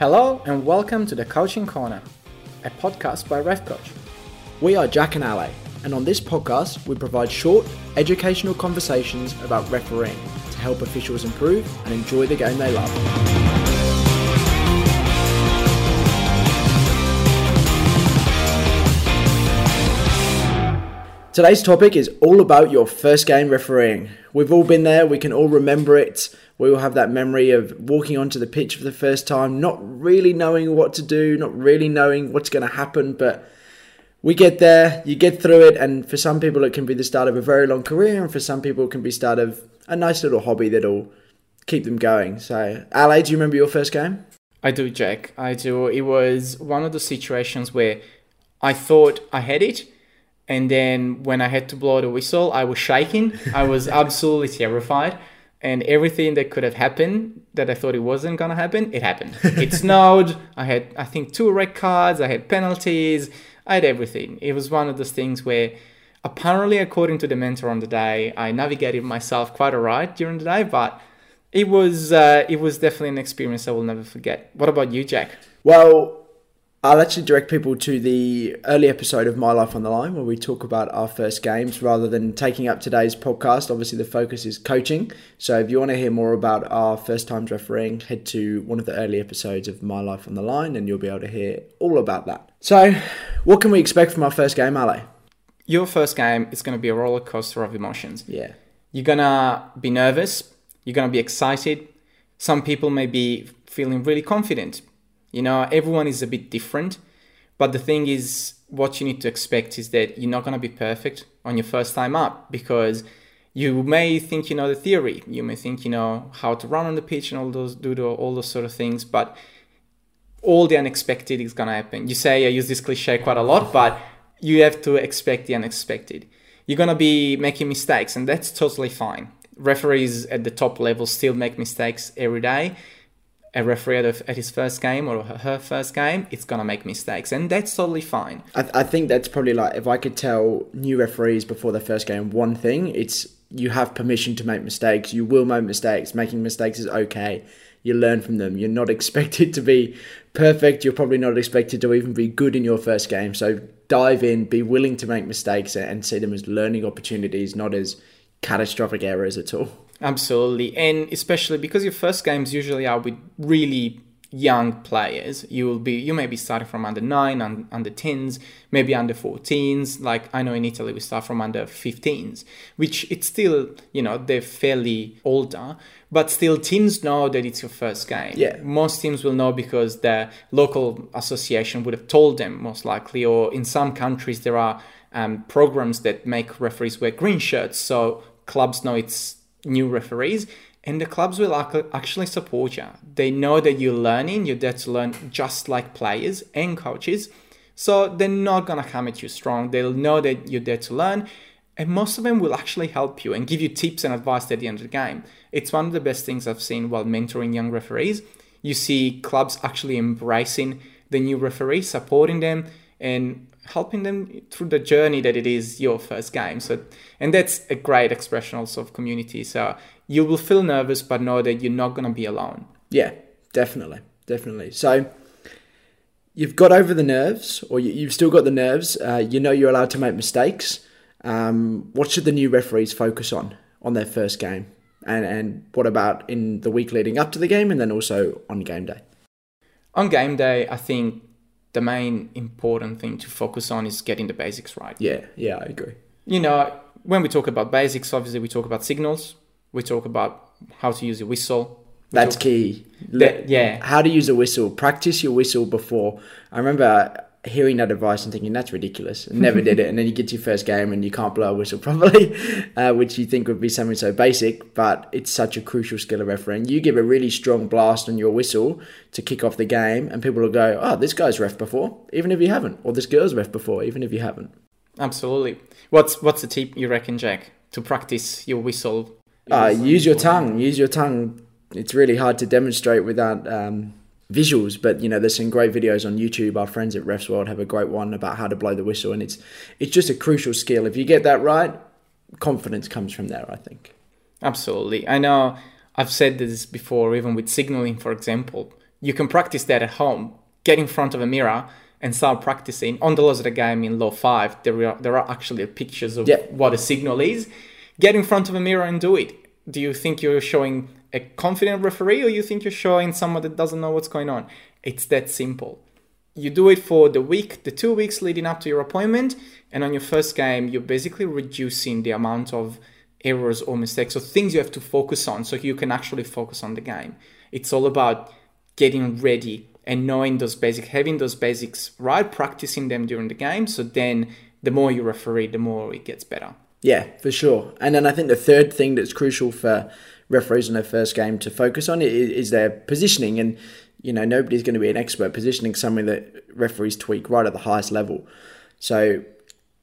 Hello and welcome to the Coaching Corner, a podcast by RefCoach. We are Jack and Ale, and on this podcast, we provide short, educational conversations about refereeing to help officials improve and enjoy the game they love. Today's topic is all about your first game refereeing. We've all been there, we can all remember it. We will have that memory of walking onto the pitch for the first time, not really knowing what to do, not really knowing what's going to happen, but we get there, you get through it, and for some people it can be the start of a very long career, and for some people it can be start of a nice little hobby that'll keep them going. So, Ale, do you remember your first game? I do, Jack. I do. It was one of the situations where I thought I had it, and then when I had to blow the whistle, I was shaking. I was absolutely terrified. And everything that could have happened that I thought it wasn't gonna happen, it happened. It snowed. I had, I think, two red cards. I had penalties. I had everything. It was one of those things where, apparently, according to the mentor on the day, I navigated myself quite alright during the day. But it was, uh, it was definitely an experience I will never forget. What about you, Jack? Well, I'll actually direct people to the early episode of My Life on the Line where we talk about our first games rather than taking up today's podcast. Obviously, the focus is coaching. So, if you want to hear more about our first times refereeing, head to one of the early episodes of My Life on the Line and you'll be able to hear all about that. So, what can we expect from our first game, Ale? Your first game is going to be a roller coaster of emotions. Yeah. You're going to be nervous, you're going to be excited. Some people may be feeling really confident you know, everyone is a bit different. But the thing is, what you need to expect is that you're not going to be perfect on your first time up because you may think you know the theory, you may think you know how to run on the pitch and all those do all those sort of things, but all the unexpected is going to happen. You say I use this cliche quite a lot, but you have to expect the unexpected. You're going to be making mistakes, and that's totally fine. Referees at the top level still make mistakes every day a referee at, his first game or her first game, it's gonna make mistakes, and that's totally fine. I, th- I think that's probably like if I could tell new referees before their first game one thing, it's you have permission to make mistakes. You will make mistakes. Making mistakes is okay. You learn from them. You're not expected to be perfect. You're probably not expected to even be good in your first game. So dive in, be willing to make mistakes, and see them as learning opportunities, not as catastrophic errors at all. Absolutely. And especially because your first games usually are with really young players. You will be you may be starting from under 9, un, under 10s, maybe under 14s. Like I know in Italy we start from under 15s, which it's still, you know, they're fairly older, but still teams know that it's your first game. Yeah. Most teams will know because the local association would have told them most likely or in some countries there are um, programs that make referees wear green shirts so clubs know it's new referees and the clubs will actually support you. They know that you're learning, you're there to learn just like players and coaches. So they're not gonna come at you strong. They'll know that you're there to learn, and most of them will actually help you and give you tips and advice at the end of the game. It's one of the best things I've seen while mentoring young referees. You see clubs actually embracing the new referees, supporting them, and helping them through the journey that it is your first game. So, and that's a great expression also of community. So you will feel nervous, but know that you're not going to be alone. Yeah, definitely, definitely. So you've got over the nerves, or you, have still got the nerves. Uh, you know you're allowed to make mistakes. Um, what should the new referees focus on on their first game? And and what about in the week leading up to the game, and then also on game day? On game day, I think the main important thing to focus on is getting the basics right. Yeah, yeah, I agree. You know, when we talk about basics, obviously we talk about signals, we talk about how to use a whistle. That's key. That, yeah. How to use a whistle. Practice your whistle before. I remember hearing that advice and thinking that's ridiculous. Never did it, and then you get to your first game and you can't blow a whistle properly, uh, which you think would be something so basic, but it's such a crucial skill of refereeing. You give a really strong blast on your whistle to kick off the game, and people will go, "Oh, this guy's ref before," even if you haven't, or this girl's ref before, even if you haven't. Absolutely. What's what's the tip you reckon, Jack, to practice your whistle? Uh, use your tongue. Use your tongue. It's really hard to demonstrate without. Um, visuals, but you know, there's some great videos on YouTube. Our friends at Refs World have a great one about how to blow the whistle, and it's it's just a crucial skill. If you get that right, confidence comes from there. I think. Absolutely, I know. I've said this before, even with signaling, for example. You can practice that at home. Get in front of a mirror and start practicing. On the laws of the game in Law 5, there are, there are actually pictures of Yeah. what a signal is. Get in front of a mirror and do it. Do you think you're showing a confident referee or you think you're showing someone that doesn't know what's going on? It's that simple. You do it for the week, the two weeks leading up to your appointment, and on your first game, you're basically reducing the amount of errors or mistakes or things you have to focus on so you can actually focus on the game. It's all about getting ready and knowing those basics, having those basics right, practicing them during the game. So then the more you referee, the more it gets better. Yeah, for sure. And then I think the third thing that's crucial for referees in their first game to focus on is, their positioning. And, you know, nobody's going to be an expert. Positioning something that referees tweak right at the highest level. So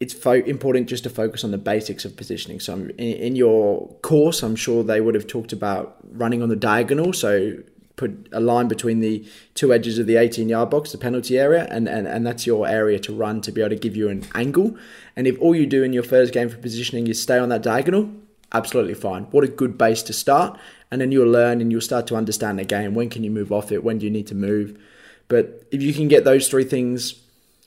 it's fo- important just to focus on the basics of positioning. So in, in your course, I'm sure they would have talked about running on the diagonal. So put a line between the two edges of the 18 yard box, the penalty area, and, and, and that's your area to run to be able to give you an angle. And if all you do in your first game for positioning is stay on that diagonal, absolutely fine. What a good base to start. And then you'll learn and you'll start to understand the game. When can you move off it? When do you need to move? But if you can get those three things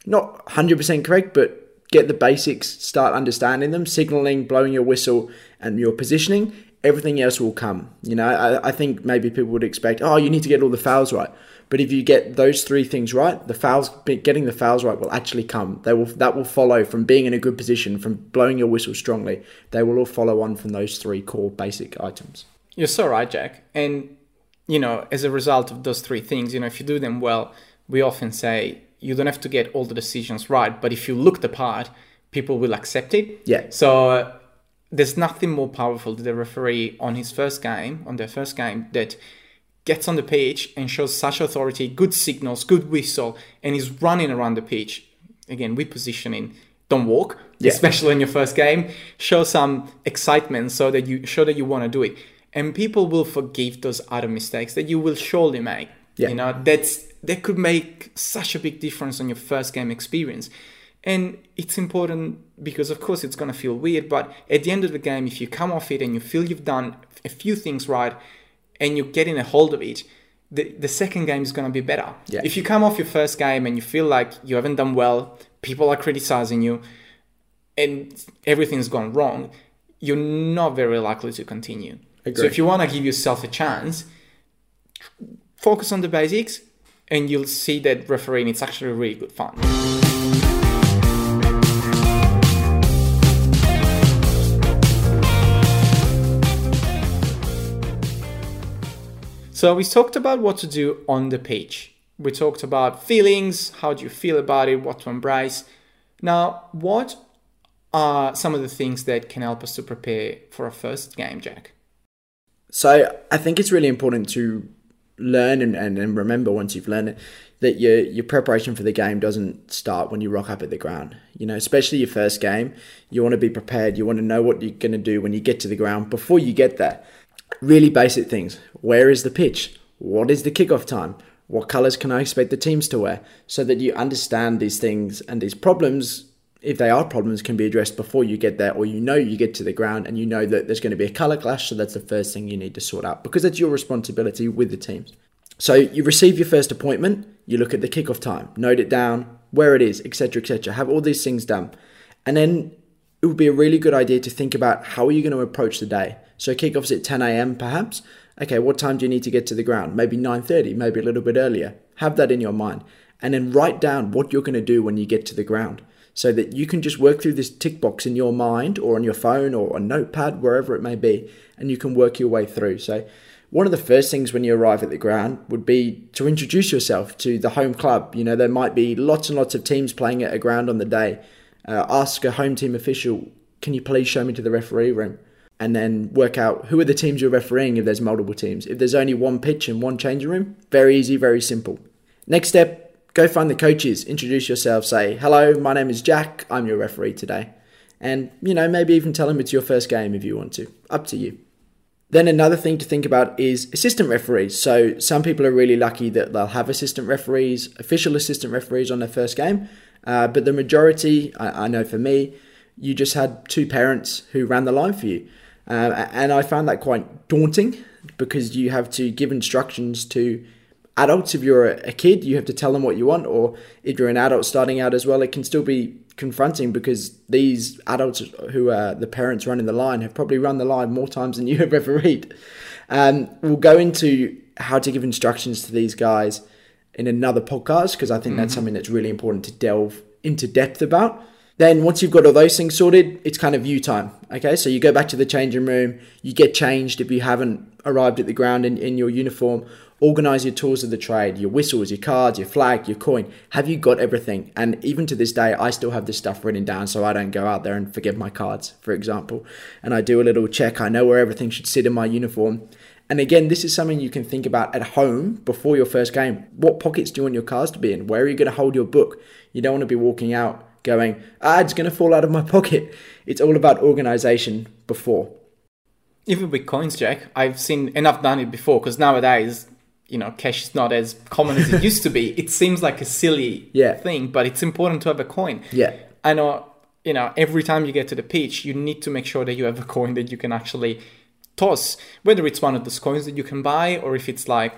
not 100% correct, but get the basics, start understanding them, signaling, blowing your whistle, and your positioning, everything else will come. You know, I, I think maybe people would expect, oh, you need to get all the fouls right. But if you get those three things right, the fouls, getting the fouls right will actually come. They will that will follow from being in a good position, from blowing your whistle strongly. They will all follow on from those three core basic items. You're so right, Jack. And, you know, as a result of those three things, you know, if you do them well, we often say you don't have to get all the decisions right, but if you look the part, people will accept it. Yeah. So there's nothing more powerful than the referee on his first game, on their first game, that gets on the pitch and shows such authority, good signals, good whistle, and is running around the pitch. Again, with positioning, don't walk, Yeah. especially in your first game. Show some excitement so that you show that you want to do it, and people will forgive those other mistakes that you will surely make. Yeah. You know, that's that could make such a big difference on your first game experience. And it's important because, of course, it's going to feel weird. But at the end of the game, if you come off it and you feel you've done a few things right and you're getting a hold of it, the, the second game is going to be better. Yeah. If you come off your first game and you feel like you haven't done well, people are criticizing you, and everything's gone wrong, you're not very likely to continue. So if you want to give yourself a chance, focus on the basics, and you'll see that refereeing it's actually really good fun. So we talked about what to do on the pitch. We talked about feelings, how do you feel about it, what to embrace. Now, what are some of the things that can help us to prepare for a first game, Jack? So I think it's really important to learn and, and, and remember once you've learned it that your your preparation for the game doesn't start when you rock up at the ground. You know, especially your first game, you want to be prepared. You want to know what you're going to do when you get to the ground before you get there. Really basic things. Where is the pitch? What is the kickoff time? What colors can I expect the teams to wear? So that you understand these things and these problems if they are problems, can be addressed before you get there, or you know you get to the ground and you know that there's going to be a color clash. So that's the first thing you need to sort out because that's your responsibility with the teams. So you receive your first appointment, you look at the kickoff time, note it down, where it is, etc., etc. Have all these things done, and then it would be a really good idea to think about how are you going to approach the day. So kickoff's at 10 a.m. perhaps. Okay, what time do you need to get to the ground? Maybe 9:30, maybe a little bit earlier. Have that in your mind, and then write down what you're going to do when you get to the ground so that you can just work through this tick box in your mind or on your phone or a notepad, wherever it may be, and you can work your way through. So, one of the first things when you arrive at the ground would be to introduce yourself to the home club. You know, there might be lots and lots of teams playing at a ground on the day. Uh, ask a home team official, can you please show me to the referee room? And then work out who are the teams you're refereeing if there's multiple teams. If there's only one pitch and one changing room, very easy, very simple. Next step, go find the coaches, introduce yourself, say, hello, my name is Jack, I'm your referee today. And, you know, maybe even tell them it's your first game if you want to. Up to you. Then another thing to think about is assistant referees. So some people are really lucky that they'll have assistant referees, official assistant referees on their first game. Uh, but the majority, I, I, know for me, you just had two parents who ran the line for you. Uh, and I found that quite daunting because you have to give instructions to adults, if you're a kid, you have to tell them what you want, or if you're an adult starting out as well, it can still be confronting because these adults who are the parents running the line have probably run the line more times than you have ever read. Um, we'll go into how to give instructions to these guys in another podcast because I think mm-hmm. that's something that's really important to delve into depth about. Then once you've got all those things sorted, it's kind of you time. Okay, so you go back to the changing room, you get changed if you haven't arrived at the ground in, in your uniform, Organize your tools of the trade, your whistles, your cards, your flag, your coin. Have you got everything? And even to this day, I still have this stuff written down so I don't go out there and forget my cards, for example. And I do a little check. I know where everything should sit in my uniform. And again, this is something you can think about at home before your first game. What pockets do you want your cards to be in? Where are you going to hold your book? You don't want to be walking out going, ah, it's going to fall out of my pocket. It's all about organization before. Even with coins, Jack, I've seen, and I've done it before because nowadays you know cash is not as common as it used to be it seems like a silly yeah. thing but it's important to have a coin yeah i know you know every time you get to the pitch you need to make sure that you have a coin that you can actually toss whether it's one of those coins that you can buy or if it's like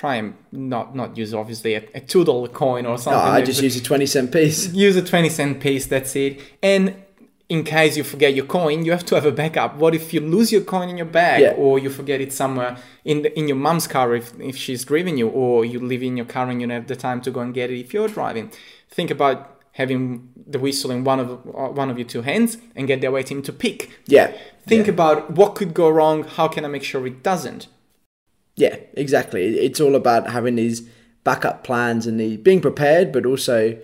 try and not not use obviously a, a two dollar coin or something. No, I just use a twenty cent piece. Use a twenty cent piece. That's it. And in case you forget your coin, you have to have a backup. What if you lose your coin in your bag yeah. or you forget it somewhere in the, in your mom's car if, if she's driving you or you leave in your car and you don't have the time to go and get it if you're driving. Think about having the whistle in one of uh, one of your two hands and get the away team to pick. Yeah. Think yeah. about what could go wrong, how can I make sure it doesn't? Yeah, exactly. It's all about having these backup plans and the being prepared but also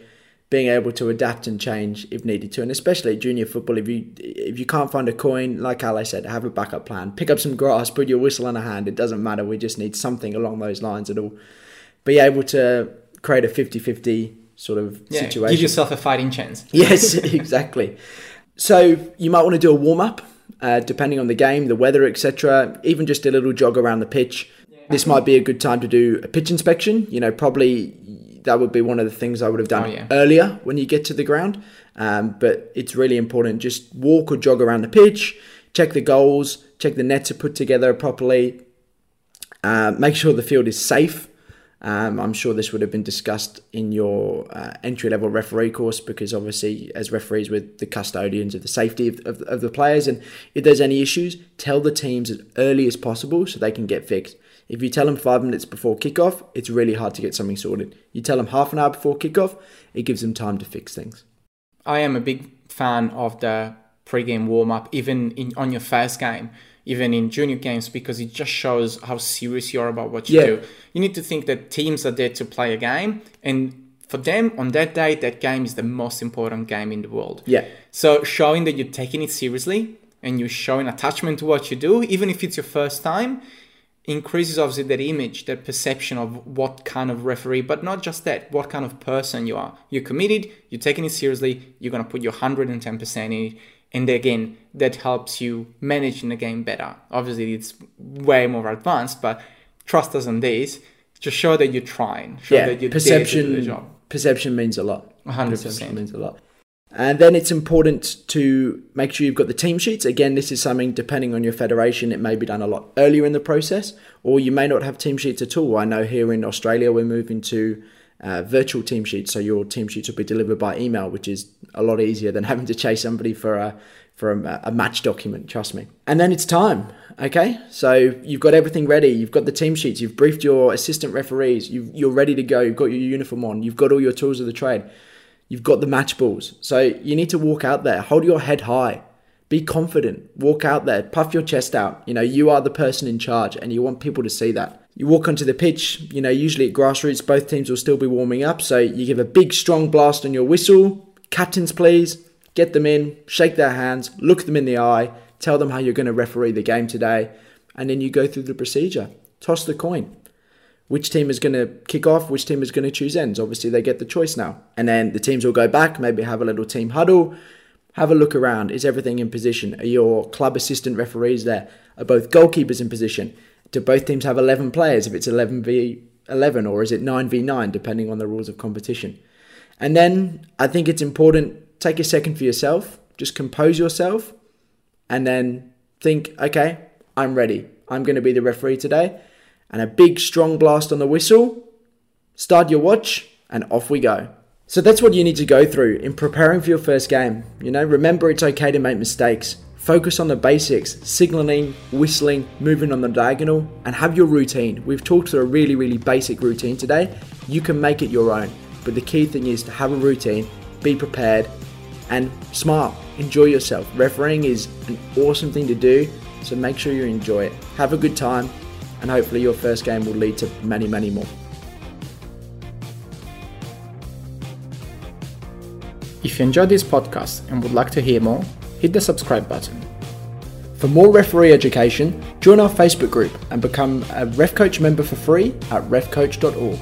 being able to adapt and change if needed to, and especially junior football. If you if you can't find a coin, like Ali said, have a backup plan. Pick up some grass, put your whistle in a hand. It doesn't matter. We just need something along those lines It'll Be able to create a 50-50 sort of yeah, situation. Give yourself a fighting chance. yes, exactly. So you might want to do a warm up, uh, depending on the game, the weather, etc. Even just a little jog around the pitch. This might be a good time to do a pitch inspection. You know, probably that would be one of the things I would have done oh, yeah. earlier when you get to the ground. Um, but it's really important. Just walk or jog around the pitch, check the goals, check the nets are put together properly, uh, make sure the field is safe. Um, I'm sure this would have been discussed in your uh, entry level referee course because obviously, as referees, with the custodians of the safety of, of, of the players, and if there's any issues, tell the teams as early as possible so they can get fixed. If you tell them five minutes before kickoff, it's really hard to get something sorted. You tell them half an hour before kickoff, it gives them time to fix things. I am a big fan of the pre-game warm-up, even in, on your first game, even in junior games, because it just shows how serious you are about what you yeah. do. You need to think that teams are there to play a game, and for them on that day, that game is the most important game in the world. Yeah. So showing that you're taking it seriously and you're showing attachment to what you do, even if it's your first time, increases obviously that image, that perception of what kind of referee, but not just that, what kind of person you are. You're committed, you're taking it seriously, you're going to put your 110% in it. And again, that helps you manage in the game better. Obviously, it's way more advanced, but trust us on this. Just show that you're trying. Show yeah, that you're perception, Perception means a lot. 100%. Perception means a lot. And then it's important to make sure you've got the team sheets. Again, this is something depending on your federation, it may be done a lot earlier in the process, or you may not have team sheets at all. I know here in Australia we're moving to uh, virtual team sheets, so your team sheets will be delivered by email, which is a lot easier than having to chase somebody for a for a, a match document. Trust me. And then it's time. Okay, so you've got everything ready. You've got the team sheets. You've briefed your assistant referees. you you're ready to go. You've got your uniform on. You've got all your tools of the trade You've got the match balls. So you need to walk out there, hold your head high, be confident, walk out there, puff your chest out. You know, you are the person in charge and you want people to see that. You walk onto the pitch, you know, usually at grassroots, both teams will still be warming up. So you give a big, strong blast on your whistle. Captains, please, get them in, shake their hands, look them in the eye, tell them how you're going to referee the game today, and then you go through the procedure. Toss the coin which team is going to kick off, which team is going to choose ends. Obviously, they get the choice now. And then the teams will go back, maybe have a little team huddle, have a look around. Is everything in position? Are your club assistant referees there? Are both goalkeepers in position? Do both teams have 11 players if it's 11 v 11 or is it 9 v 9 depending on the rules of competition? And then I think it's important take a second for yourself, just compose yourself and then think, okay, I'm ready. I'm going to be the referee today and a big strong blast on the whistle, Start your watch, and off we go. So that's what you need to go through in preparing for your first game. You know, remember it's okay to make mistakes. Focus on the basics, signaling, whistling, moving on the diagonal, and have your routine. We've talked through a really, really basic routine today. You can make it your own. But the key thing is to have a routine, be prepared, and smile. Enjoy yourself. Refereeing is an awesome thing to do, so make sure you enjoy it. Have a good time, and hopefully your first game will lead to many, many more. If you enjoyed this podcast and would like to hear more, hit the subscribe button. For more referee education, join our Facebook group and become a RefCoach member for free at refcoach.org.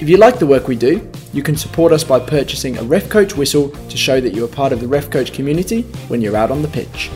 If you like the work we do, you can support us by purchasing a RefCoach whistle to show that you are part of the RefCoach community when you're out on the pitch.